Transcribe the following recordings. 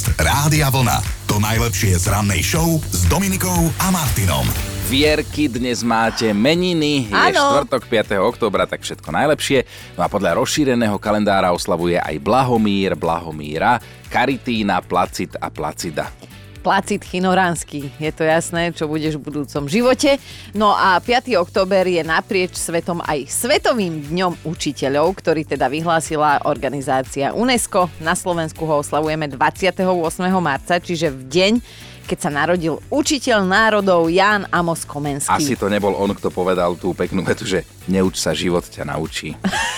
Podcast Rádia Vlna. To najlepšie z rannej show s Dominikou a Martinom. Vierky, dnes máte meniny, je Áno. štvrtok 5. oktobra, tak všetko najlepšie. No a podľa rozšíreného kalendára oslavuje aj Blahomír, Blahomíra, Karitína, Placid a Placida. Placid Chinoránsky, je to jasné, čo budeš v budúcom živote. No a 5. október je naprieč svetom aj Svetovým dňom učiteľov, ktorý teda vyhlásila organizácia UNESCO. Na Slovensku ho oslavujeme 28. marca, čiže v deň, keď sa narodil učiteľ národov Ján Amos Komenský. Asi to nebol on, kto povedal tú peknú vetu, že neuč sa, život ťa naučí.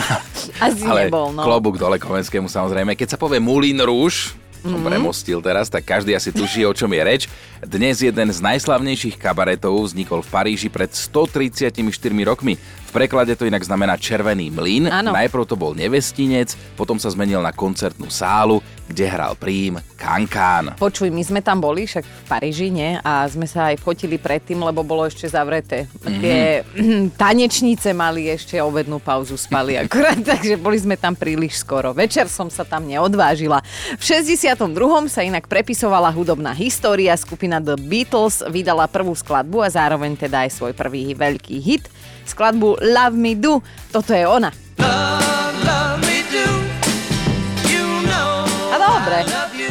Asi Ale nebol, no. klobúk dole Kovenskému samozrejme. Keď sa povie Moulin Rouge, som Mhm. premostil teraz, tak každý asi tuší, o čom je reč. Dnes jeden z najslavnejších kabaretov vznikol v Paríži pred 134 rokmi. Preklade to inak znamená Červený mlyn. Áno. Najprv to bol Nevestinec, potom sa zmenil na koncertnú sálu, kde hral prím Kankán. Počuj, my sme tam boli, však v Paríži, nie? A sme sa aj fotili predtým, lebo bolo ešte zavreté. Tie tanečnice mali ešte obednú pauzu, spali akurát, takže boli sme tam príliš skoro. Večer som sa tam neodvážila. V 62. sa inak prepisovala hudobná história. Skupina The Beatles vydala prvú skladbu a zároveň teda aj svoj prvý veľký hit. Skladbu Love Me Do. Toto je ona. A dobre.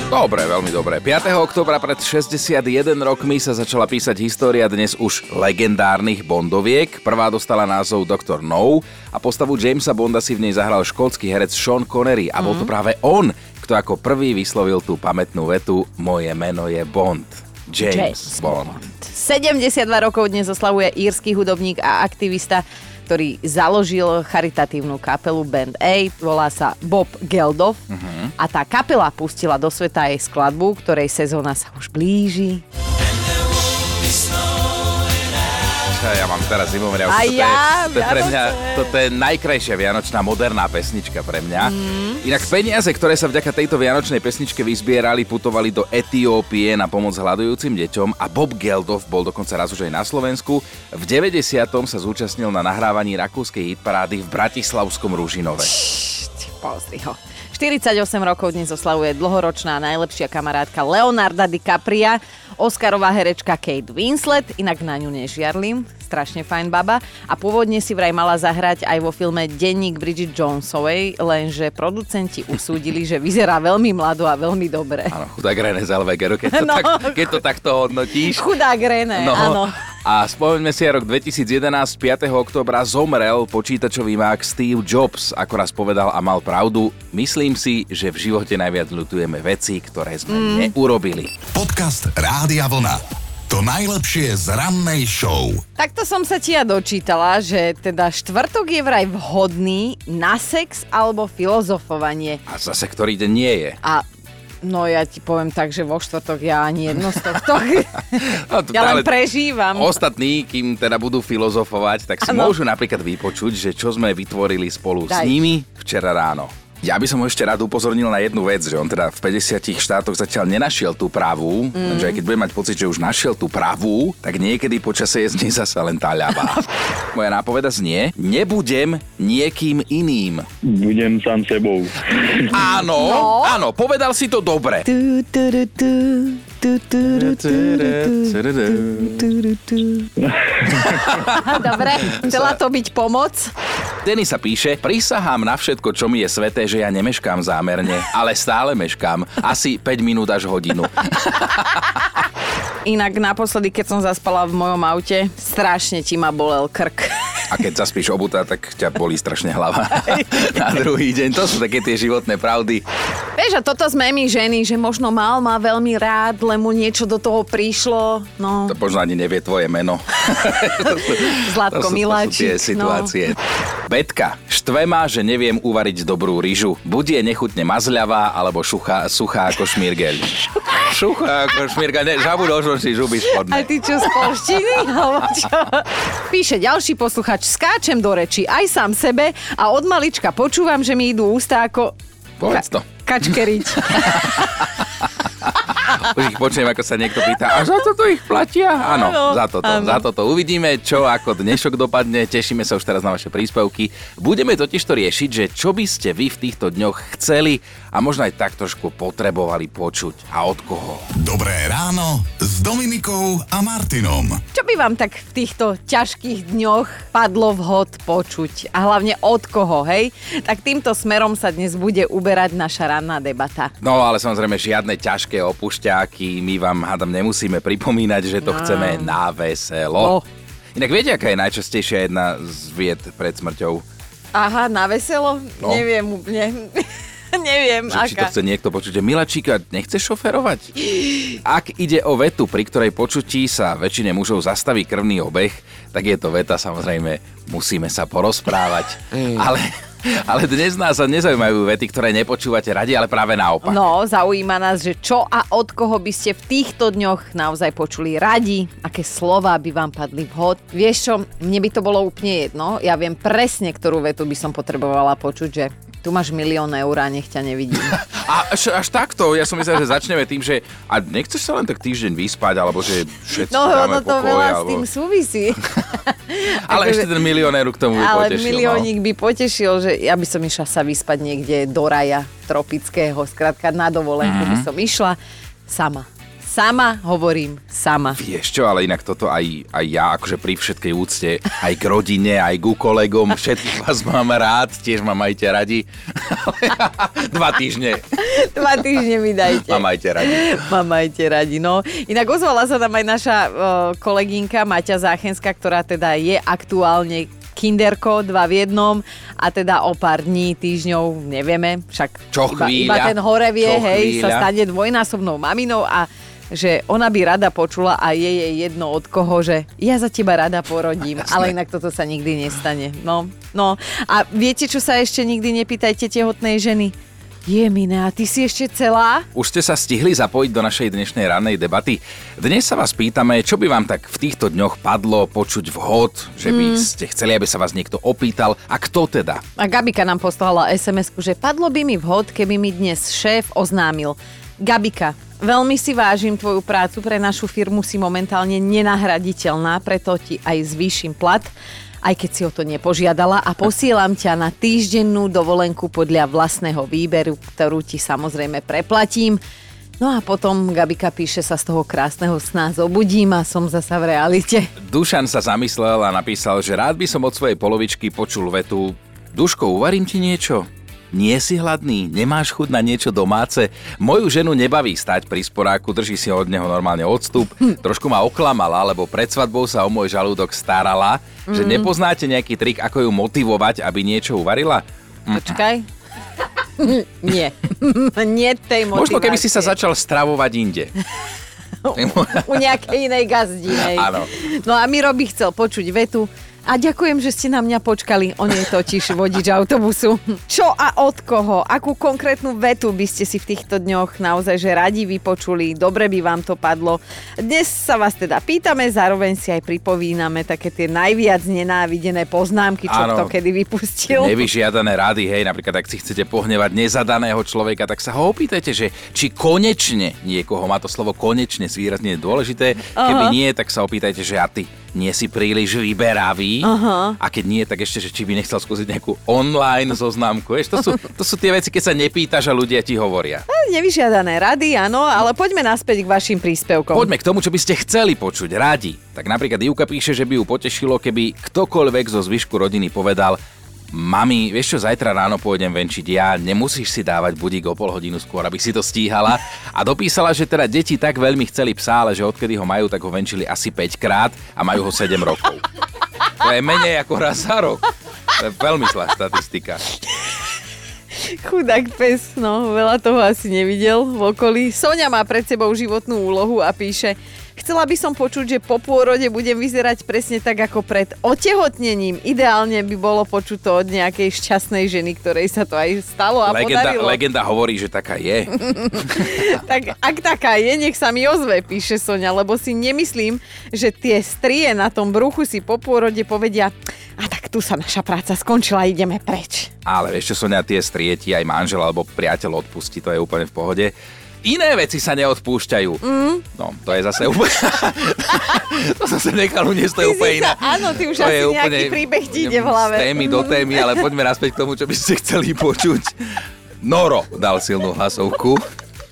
Dobre, veľmi dobre. 5. oktobra pred 61 rokmi sa začala písať história dnes už legendárnych Bondoviek. Prvá dostala názov Dr. No a postavu Jamesa Bonda si v nej zahral škótsky herec Sean Connery a bol to práve on, kto ako prvý vyslovil tú pamätnú vetu Moje meno je Bond. James, Bond. 72 rokov dnes oslavuje írsky hudobník a aktivista, ktorý založil charitatívnu kapelu Band 8, volá sa Bob Geldof Mhm. a tá kapela pustila do sveta aj skladbu, ktorej sezóna sa už blíži. Ja mám teraz zimomriavku. A toto, ja, je, to pre mňa, toto je najkrajšia vianočná moderná pesnička pre mňa. Mm. Inak peniaze, ktoré sa vďaka tejto vianočnej pesničke vyzbierali, putovali do Etiópie na pomoc hľadujúcim deťom a Bob Geldof bol dokonca raz už aj na Slovensku. V 90. sa zúčastnil na nahrávaní rakúskej hitparády v Bratislavskom Ružinove. Pozri ho. 48 rokov dnes oslavuje dlhoročná najlepšia kamarátka Leonarda DiCapria, Oscarová herečka Kate Winslet, inak na ňu nežiarlim, strašne fajn baba. A pôvodne si vraj mala zahrať aj vo filme Denník Bridget Jonesovej, lenže producenti usúdili, že vyzerá veľmi mlado a veľmi dobre. Áno, chudák René Zellweger, keď to, No. tak, keď to takto hodnotíš. Chudák René, No, áno. A spomeňme si rok 2011, 5. oktobra zomrel počítačový mák Steve Jobs, ako raz povedal a mal pravdu. Myslím si, že v živote najviac ľutujeme veci, ktoré sme mm. neurobili. Podcast Rádia Vlna. To najlepšie z rannej show. Takto som sa ti ja dočítala, že teda štvrtok je vraj vhodný na sex alebo filozofovanie. A zase ktorý deň nie je. A no ja ti poviem tak, že vo štvrtok ja ani jedno z tohto. No, to- ja len prežívam. Ostatní, kým teda budú filozofovať, tak si Áno. môžu napríklad vypočuť, že čo sme vytvorili spolu s Daj. nimi včera ráno. Ja by som ho ešte rád upozornil na jednu vec, že on teda v 50 štátoch zatiaľ nenašiel tú pravú, mm. lenže aj keď bude mať pocit, že už našiel tú pravú, tak niekedy počasie je z nej zasa len tá ľavá. Moja nápoveda znie, nebudem niekým iným. Budem sám sebou. Áno, no? áno, povedal si to dobre. Tu. Dobre, chcela to byť pomoc. Denisa píše, prisahám na všetko, čo mi je sveté, že ja nemeškám zámerne, ale stále meškám. Asi 5 minút až hodinu. Inak naposledy, keď som zaspala v mojom aute, strašne ti ma bolel krk. A keď zaspíš obutá, tak ťa bolí strašne hlava. Na druhý deň, to sú také tie životné pravdy. Vieš, a toto sme my ženy, že možno mal ma veľmi rád, len mu niečo do toho prišlo. No, To možno ani nevie tvoje meno. Zlatko to sú, to sú tie Miláčik. situácie. Betka, štve ma, že neviem uvariť dobrú ryžu. Buď je nechutne mazľavá, alebo šuchá, suchá ako šmirgeľ. Šuchá ako šmirgeľ, ne, žabu do si žuby A spodné. ty čo z polštiny? Píše ďalší posluchač, skáčem do reči aj sám sebe a od malička počúvam, že mi idú ústa ako Povedz to. kačkeriť. Už ich počujem, ako sa niekto pýta, a za toto ich platia? Áno, Áno, za toto, áno. za toto. Uvidíme, čo ako dnešok dopadne. Tešíme sa už teraz na vaše príspevky. Budeme totiž to riešiť, že čo by ste vy v týchto dňoch chceli a možno aj tak trošku potrebovali počuť a od koho. Dobré ráno s Dominikou a Martinom. Čo by vám tak v týchto ťažkých dňoch padlo vhod počuť? A hlavne od koho, hej? Tak týmto smerom sa dnes bude uberať naša ranná debata. No ale samozrejme žiadne ťažké opušťáky, my vám hádam nemusíme pripomínať, že to No. chceme na veselo. Oh. Inak viete, aká je najčastejšia jedna z vied pred smrťou? Aha, na veselo? No. Neviem úplne. Neviem, Že či to aká. chce niekto počuť, že Milačíka, nechceš šoferovať? Ak ide o vetu, pri ktorej počutí sa väčšine mužov zastaví krvný obeh, tak je to veta samozrejme, musíme sa porozprávať. Ale, ale dnes nás sa nezaujímajú vety, ktoré nepočúvate radi, ale práve naopak. No, zaujíma nás, že čo a od koho by ste v týchto dňoch naozaj počuli radi, aké slova by vám padli vhod. Vieš čo, mne by to bolo úplne jedno, ja viem presne, ktorú vetu by som potrebovala počuť, že tu máš milión eur a nech ťa nevidím. A až, až takto, ja som myslel, že začneme tým, že a nechceš sa len tak týždeň vyspať, alebo že všetci No, ono to pokoj, veľa alebo... s tým súvisí. Ale Akože- ešte ten milionér k tomu by Ale potešil. miliónik by potešil, že ja by som išla sa vyspať niekde do raja tropického. Skrátka na dovolenku by som išla sama. Sama, hovorím, sama. Vieš čo, ale inak toto aj, aj ja, akože pri všetkej úcte, aj k rodine, aj ku kolegom, všetkých vás mám rád, tiež ma majte radi. Dva týždne Dva týždne mi dajte. ma majte radi. Ma majte radi, no. Inak ozvala sa nám aj naša uh, kolegynka Maťa Záchenská, ktorá teda je aktuálne kinderko, dva v jednom a teda o pár dní, týždňov, nevieme, však Čo iba, chvíľa, iba ten hore vie, hej, sa chvíľa. stane dvojnásobnou maminou a že ona by rada počula a je jej jedno od koho, že ja za teba rada porodím, ale inak toto sa nikdy nestane. No, no. A viete, čo sa ešte nikdy nepýtajte tehotnej ženy? Je, Mine, a ty si ešte celá? Už ste sa stihli zapojiť do našej dnešnej rannej debaty. Dnes sa vás pýtame, čo by vám tak v týchto dňoch padlo počuť vhod, že by ste chceli, aby sa vás niekto opýtal a kto teda? A Gabika nám poslala sms že padlo by mi vhod, keby mi dnes šéf oznámil. Gabika, veľmi si vážim tvoju prácu, pre našu firmu si momentálne nenahraditeľná, preto ti aj zvýšim plat, aj keď si o to nepožiadala a posielam ťa na týždennú dovolenku podľa vlastného výberu, ktorú ti samozrejme preplatím. No a potom Gabika píše sa z toho krásneho sna zobudím a som zasa v realite. Dušan sa zamyslel a napísal, že rád by som od svojej polovičky počul vetu Duško, uvarím ti niečo? Nie si hladný? Nemáš chuť na niečo domáce? Moju ženu nebaví stať pri sporáku, drží si od neho normálne odstup. Trošku ma oklamala, lebo pred svadbou sa o môj žalúdok starala. Že nepoznáte nejaký trik, ako ju motivovať, aby niečo uvarila? Počkaj. Nie. Nie tej motivácie. Možno keby si sa začal stravovať inde. u nejakej inej gazdinej. Áno. No a Miro by chcel počuť vetu. A ďakujem, že ste na mňa počkali. On je totiž vodič autobusu. Čo a od koho? Akú konkrétnu vetu by ste si v týchto dňoch naozaj že radi vypočuli? Dobre by vám to padlo. Dnes sa vás teda pýtame, zároveň si aj pripomíname také tie najviac nenávidené poznámky, čo Áno. kto kedy vypustil. Nevyžiadané rady, hej, napríklad ak si chcete pohnevať nezadaného človeka, tak sa ho opýtajte, že či konečne niekoho, má to slovo konečne zvýrazne dôležité, keby nie, tak sa opýtajte, že a ty nie si príliš vyberavý Aha. a keď nie, tak ešte, že či by nechcel skúsiť nejakú online zoznámku. Vieš, to, sú, to sú tie veci, keď sa nepýtaš a ľudia ti hovoria. Nevyžiadané rady, áno, ale poďme naspäť k vašim príspevkom. Poďme k tomu, čo by ste chceli počuť, radi. Tak napríklad Ivka píše, že by ju potešilo, keby ktokoľvek zo zvyšku rodiny povedal Mami, vieš čo, zajtra ráno pôjdem venčiť ja, nemusíš si dávať budík o pol hodinu skôr, aby si to stíhala. A dopísala, že teda deti tak veľmi chceli psa, ale že odkedy ho majú, tak ho venčili asi 5 krát a majú ho 7 rokov. To je menej ako raz za rok. To je veľmi zlá štatistika. Chudák pes, no, veľa toho asi nevidel v okolí. Sonia má pred sebou životnú úlohu a píše, chcela by som počuť, že po pôrode budem vyzerať presne tak ako pred otehotnením. Ideálne by bolo počuť to od nejakej šťastnej ženy, ktorej sa to aj stalo a Legenda, podarilo. legenda hovorí, že taká je. Tak ak taká je, nech sa mi ozve, píše Sonia, lebo si nemyslím, že tie strie na tom bruchu si po pôrode povedia, a tak tu sa naša práca skončila, ideme preč. Ale čo, Sonia, tie strieti aj manžel alebo priateľ odpustí, to je úplne v pohode. Iné veci sa neodpúšťajú. Mm. No, to je zase úplne... to zase nechal uniesť, to je úplne iná. áno, ty už To asi je nejaký príbeh ti ide v hlave. Z témy do témy, ale poďme naspäť k tomu, čo by ste chceli počuť. Noro dal silnú hlasovku.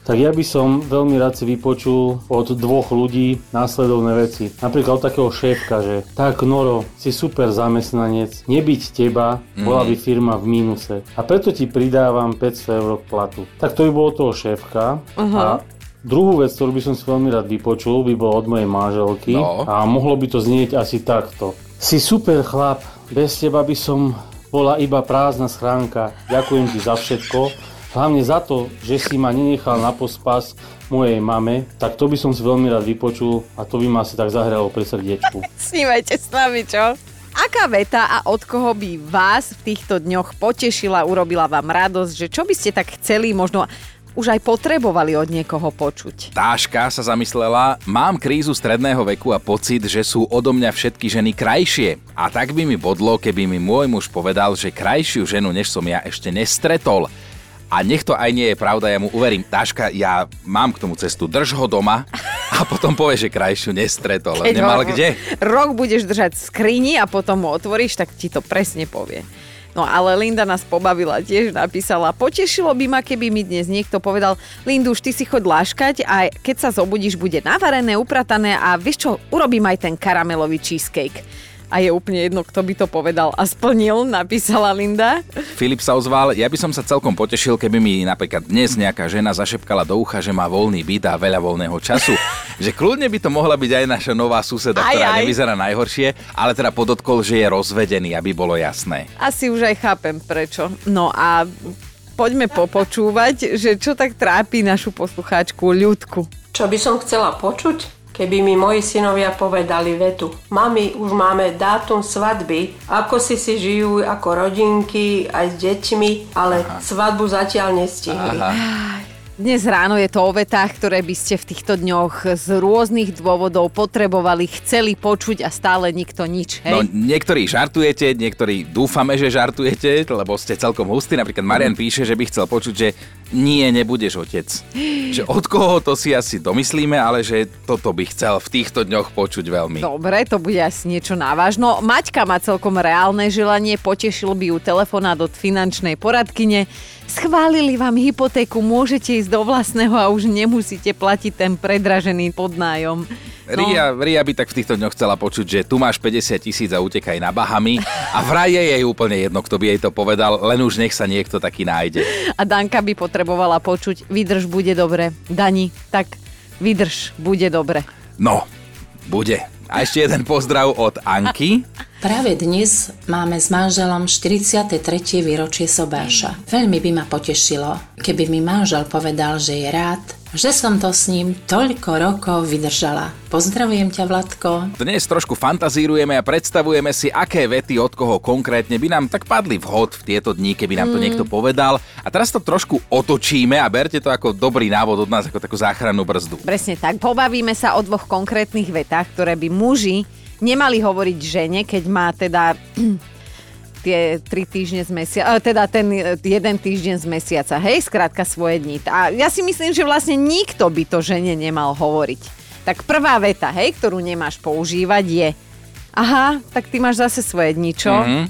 Tak ja by som veľmi rád si vypočul od dvoch ľudí následovné veci. Napríklad od takého šéfka, že tak Noro, si super zamestnanec, nebyť teba, bola by firma v mínuse. A preto ti pridávam 500 eur k platu. Tak to by bolo toho šéfka. A druhú vec, ktorú by som si veľmi rád vypočul, by bolo od mojej manželky. No. A mohlo by to znieť asi takto. Si super chlap, bez teba by som bola iba prázdna schránka. Ďakujem ti za všetko. Hlavne za to, že si ma nenechal na pospas mojej mame, tak to by som si veľmi rád vypočul a to by ma asi tak zahralo pri srdiečku. Snívajte s nami, čo? Aká veta a od koho by vás v týchto dňoch potešila, urobila vám radosť, že čo by ste tak chceli, možno už aj potrebovali od niekoho počuť? Táška sa zamyslela, mám krízu stredného veku a pocit, že sú odo mňa všetky ženy krajšie. A tak by mi bodlo, keby mi môj muž povedal, že krajšiu ženu, než som ja, ešte nestretol. A nech to aj nie je pravda, ja mu uverím. Táška, ja mám k tomu cestu, drž ho doma a potom povie, že krajšiu nestretol. Keď Nemal ho kde. Rok budeš držať v skrini a potom ho otvoríš, tak ti to presne povie. No ale Linda nás pobavila, tiež napísala, potešilo by ma, keby mi dnes niekto povedal, Lindu, už ty si choď láškať a keď sa zobudíš, bude navarené, upratané a vieš čo, urobím aj ten karamelový cheesecake. A je úplne jedno, kto by to povedal a splnil, napísala Linda. Filip sa ozval, ja by som sa celkom potešil, keby mi napríklad dnes nejaká žena zašepkala do ucha, že má voľný byt a veľa voľného času. že kľudne by to mohla byť aj naša nová suseda, Aj, ktorá aj. nevyzerá najhoršie, ale teda podotkol, že je rozvedený, aby bolo jasné. Asi už aj chápem prečo. No a poďme popočúvať, že čo tak trápi našu poslucháčku Ľudku. Čo by som chcela počuť? Keby mi moji synovia povedali vetu. Mami, už máme dátum svadby, ako si si žijú ako rodinky aj s deťmi, ale Aha. svadbu zatiaľ nestihli. Aha. Dnes ráno je to o vetách, ktoré by ste v týchto dňoch z rôznych dôvodov potrebovali, chceli počuť a stále nikto nič, hej? No niektorí žartujete, niektorí dúfame, že žartujete, lebo ste celkom hustí. Napríklad Marian píše, že by chcel počuť, že nie, nebudeš otec. Že od koho to si asi domyslíme, ale že toto by chcel v týchto dňoch počuť veľmi. Dobre, to bude asi niečo návažno. Maťka má celkom reálne želanie, potešil by ju telefonát od finančnej poradkyne. Schválili vám hypotéku, môžete ísť do vlastného a už nemusíte platiť ten predražený podnájom. No, Ria, Ria by tak v týchto dňoch chcela počuť, že tu máš 50 tisíc a utekaj na Bahamy a vraj je jej úplne jedno, kto by jej to povedal, len už nech sa niekto taký nájde. a Danka by potrebovala počuť, vydrž, bude dobre. Dani, tak vydrž, bude dobre. No, bude. A ešte jeden pozdrav od Anky. Práve dnes máme s manželom 43. výročie sobáša. Veľmi by ma potešilo, keby mi manžel povedal, že je rád, že som to s ním toľko rokov vydržala. Pozdravujem ťa, Vladko. Dnes trošku fantazírujeme a predstavujeme si, aké vety od koho konkrétne by nám tak padli vhod v tieto dni, keby nám to niekto povedal. A teraz to trošku otočíme a berte to ako dobrý návod od nás, ako takú záchrannú brzdu. Presne tak. Pobavíme sa o dvoch konkrétnych vetách, ktoré by muži nemali hovoriť žene, keď má teda tie tri týždne z mesiaca, teda ten e, jeden týždeň z mesiaca, hej, skrátka svoje dni. A ja si myslím, že vlastne nikto by to žene nemal hovoriť. Tak prvá veta, hej, ktorú nemáš používať je aha, tak ty máš zase svoje dni, čo? Mm-hmm.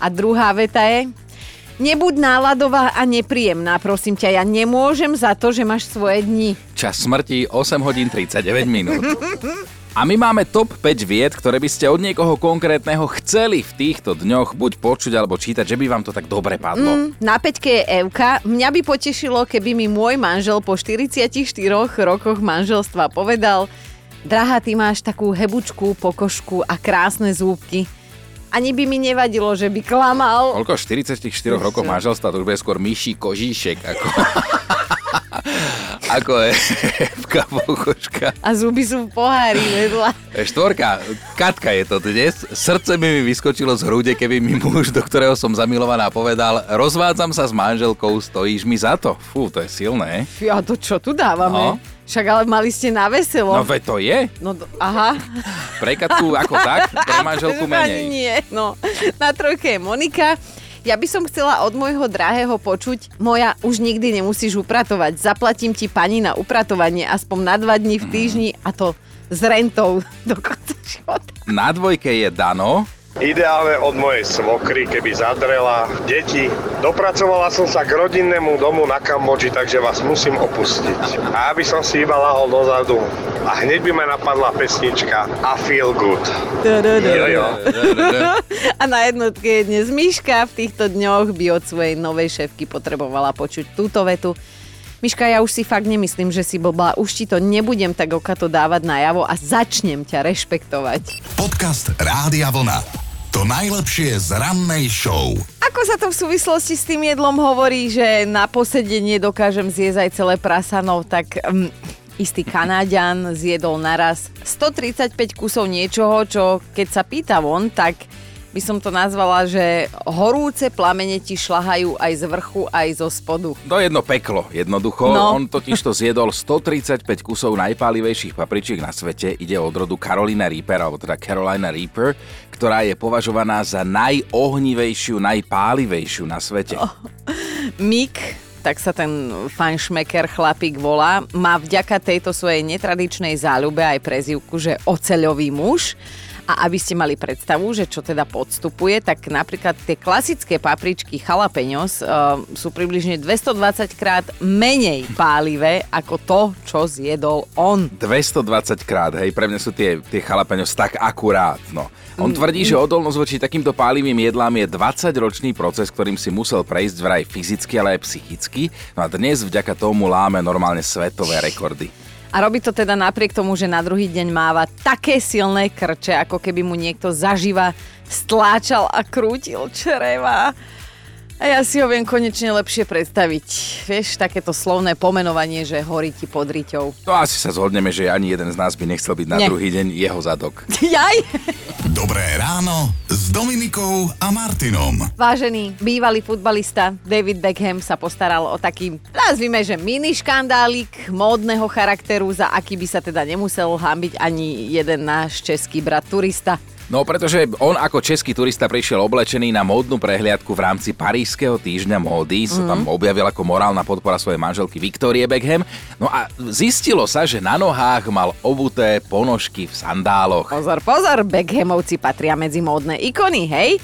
A druhá veta je nebuď náladová a nepríjemná, prosím ťa, ja nemôžem za to, že máš svoje dni. Čas smrti 8 hodín 39 minút. A my máme top 5 vied, ktoré by ste od niekoho konkrétneho chceli v týchto dňoch buď počuť alebo čítať, že by vám to tak dobre padlo. Mm. Na peťke je Evka. Mňa by potešilo, keby mi môj manžel po 44 rokoch manželstva povedal Drahá, ty máš takú hebučku, pokožku a krásne zúbky. Ani by mi nevadilo, že by klamal. Koľko 44 rokov manželstva, to už bude skôr myší kožíšek ako... ako je pokožka. A zuby sú v pohári vedľa. Štvorka, Katka je to dnes. Srdce by mi vyskočilo z hrude, keby mi muž, do ktorého som zamilovaná, povedal rozvádzam sa s manželkou, stojíš mi za to. Fú, to je silné. Ja to čo tu dávame? No. Však ale mali ste na veselo. No veď to je. No, do- aha. Pre Katku ako tak, pre manželku menej. nie. No, na trojke je Monika. Ja by som chcela od môjho drahého počuť, moja už nikdy nemusíš upratovať. Zaplatím ti pani na upratovanie aspoň na dva dní v týždni a to s rentou do konca života. Na dvojke je Dano. Ideálne od mojej svokry, keby zadrela deti. Dopracovala som sa k rodinnému domu na Kambodži, takže vás musím opustiť. A aby som si iba lahol dozadu a hneď by ma napadla pesnička I feel good. Jo, jo. A na jednotke je dnes Miška. V týchto dňoch by od svojej novej šéfky potrebovala počuť túto vetu. Miška, ja už si fakt nemyslím, že si blbá. Už ti to nebudem tak okato dávať najavo a začnem ťa rešpektovať. Podcast Rádia Vlna. To najlepšie z rannej show. Ako sa to v súvislosti s tým jedlom hovorí, že na posedenie dokážem zjesť aj celé prasano, tak um, istý Kanáďan zjedol naraz 135 kusov niečoho, čo keď sa pýta von, tak by som to nazvala, že horúce plamene ti šlahajú aj z vrchu, aj zo spodu. To je jedno peklo, jednoducho. No. On totiž to zjedol 135 kusov najpálivejších papričiek na svete. Ide od rodu Carolina Reaper, alebo teda Carolina Reaper, ktorá je považovaná za najohnivejšiu, najpálivejšiu na svete. Oh. Mik, tak sa ten fajnšmeker chlapík volá, má vďaka tejto svojej netradičnej záľube aj prezivku, že oceľový muž. A aby ste mali predstavu, že čo teda podstupuje, tak napríklad tie klasické papričky jalapeňos uh, sú približne 220 krát menej pálivé ako to, čo zjedol on. 220 krát, hej, pre mňa sú tie, tie jalapeňos tak akurát, no. On tvrdí, že odolnosť voči takýmto pálivým jedlám je 20-ročný proces, ktorým si musel prejsť vraj fyzicky, ale aj psychicky. No a dnes vďaka tomu láme normálne svetové rekordy. A robí to teda napriek tomu, že na druhý deň máva také silné krče, ako keby mu niekto zaživa stláčal a krútil čreva. A ja si ho viem konečne lepšie predstaviť. Vieš, takéto slovné pomenovanie, že horí ti pod riťou. To asi sa zhodneme, že ani jeden z nás by nechcel byť na Nie. druhý deň jeho zadok. Jaj! Dobré ráno s Dominikou a Martinom. Vážený bývalý futbalista David Beckham sa postaral o taký, nazvime, že mini škandálik módneho charakteru, za aký by sa teda nemusel hambiť ani jeden náš český brat turista. No pretože on ako český turista prišiel oblečený na módnu prehliadku v rámci Parískeho týždňa módy, sa tam objavil ako morálna podpora svojej manželky Victorie Beckham. No a zistilo sa, že na nohách mal obuté ponožky v sandáloch. Pozor, pozor, Beckhamovci patria medzi módne ikony, hej?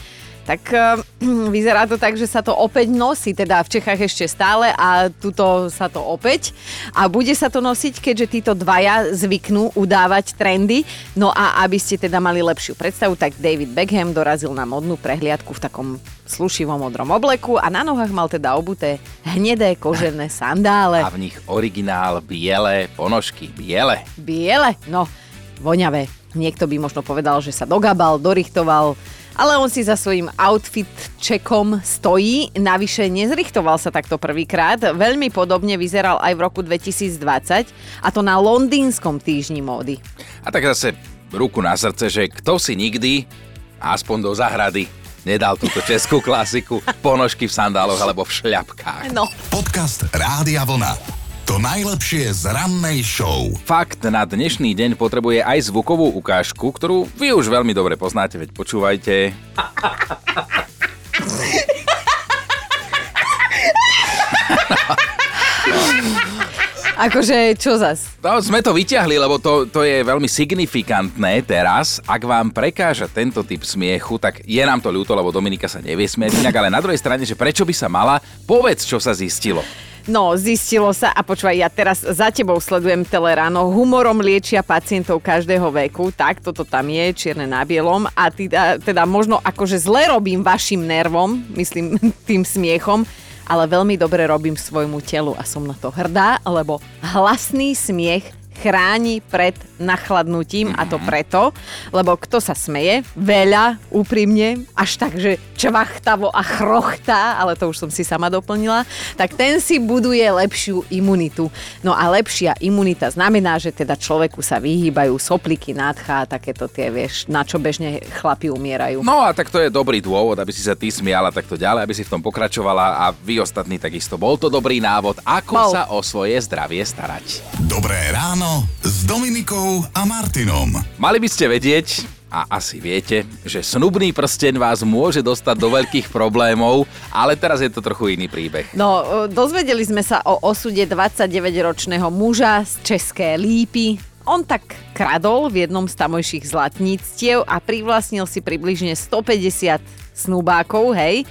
Tak uh, vyzerá to tak, že sa to opäť nosí, teda v Čechách ešte stále a tuto sa to opäť. A bude sa to nosiť, keďže títo dvaja zvyknú udávať trendy. No a aby ste teda mali lepšiu predstavu, tak David Beckham dorazil na modnú prehliadku v takom slušivom modrom obleku a na nohách mal teda obuté hnedé kožené sandále. A v nich originál biele ponožky. Biele. Biele, no, voňavé. Niekto by možno povedal, že sa dogabal, dorichtoval, ale on si za svojím outfit čekom stojí. Navyše nezrichtoval sa takto prvýkrát. Veľmi podobne vyzeral aj v roku 2020 a to na londýnskom týždni módy. A tak zase ruku na srdce, že kto si nikdy, aspoň do zahrady, nedal túto českú klasiku, ponožky v sandáloch alebo v šľapkách. No, Podcast Rádia Vlna. To najlepšie z rannej show. Fakt na dnešný deň potrebuje aj zvukovú ukážku, ktorú vy už veľmi dobre poznáte, veď počúvajte. akože čo zas? No, sme to vyťahli, lebo to, to je veľmi signifikantné teraz. Ak vám prekáža tento typ smiechu, tak je nám to ľúto, lebo Dominika sa nevie smiať inak, ale na druhej strane, že prečo by sa mala, povedz, čo sa zistilo. No, zistilo sa, a počúvaj, ja teraz za tebou sledujem Teleráno, humorom liečia pacientov každého veku, tak toto tam je, čierne na bielom, a teda, teda možno akože zle robím vašim nervom, myslím tým smiechom, ale veľmi dobre robím svojmu telu a som na to hrdá, lebo hlasný smiech chráni pred nachladnutím a to preto, lebo kto sa smeje veľa, úprimne, až tak, že čvachtavo a chrochtá, ale to už som si sama doplnila, tak ten si buduje lepšiu imunitu. No a lepšia imunita znamená, že teda človeku sa vyhýbajú sopliky, nádcha a takéto tie, vieš, na čo bežne chlapi umierajú. No a tak to je dobrý dôvod, aby si sa ty smiala takto ďalej, aby si v tom pokračovala a vy ostatní takisto. Bol to dobrý návod, ako Bol. sa o svoje zdravie starať. Dobré ráno s Dominikou a Martinom. Mali by ste vedieť, A asi viete, že snubný prsteň vás môže dostať do veľkých problémov, ale teraz je to trochu iný príbeh. No, e, dozvedeli sme sa o osude 29-ročného muža z České Lípy. On tak kradol v jednom z tamojších zlatníctiev a privlastnil si približne 150 snubákov, hej.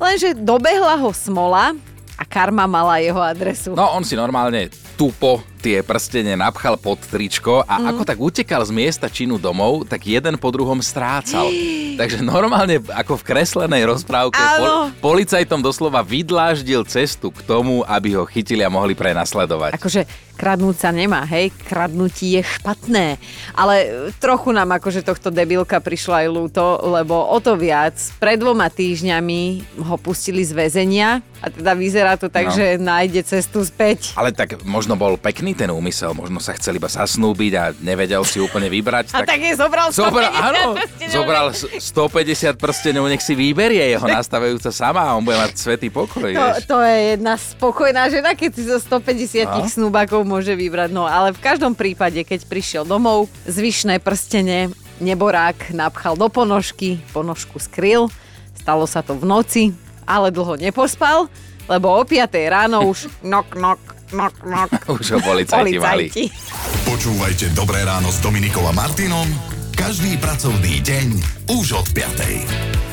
Lenže dobehla ho smola a karma mala jeho adresu. No, on si normálne tupo tie prstene napchal pod tričko a mm. ako tak utekal z miesta činu domov, tak jeden po druhom strácal. Takže normálne ako v kreslenej rozprávke pol, policajtom doslova vydláždil cestu k tomu, aby ho chytili a mohli prenasledovať. Akože kradnúť sa nemá, hej, kradnutí je špatné. Ale trochu nám akože tohto debilka prišlo aj ľúto, lebo o to viac, pred dvoma týždňami ho pustili z väzenia a teda vyzerá to tak, no. nájde cestu späť. Ale tak možno bol pekný ten úmysel, možno sa chcel iba zasnúbiť a nevedel si úplne vybrať. A tak, tak je zobral 150 zobral, áno, prstenov. zobral 150 prstenov, nech si vyberie jeho nastavujúca sama a on bude mať svetý pokoj. To, to je jedna spokojná žena, keď si zo 150 no? snúbakov môže vybrať. No ale v každom prípade, keď prišiel domov, zvyšné prstene neborák napchal do ponožky, ponožku skryl, stalo sa to v noci, ale dlho nepospal, lebo o 5 ráno už nok, nok, nok, nok. Už ho policajti, policajti. mali. Počúvajte Dobré ráno s Dominikom a Martinom každý pracovný deň už od 5.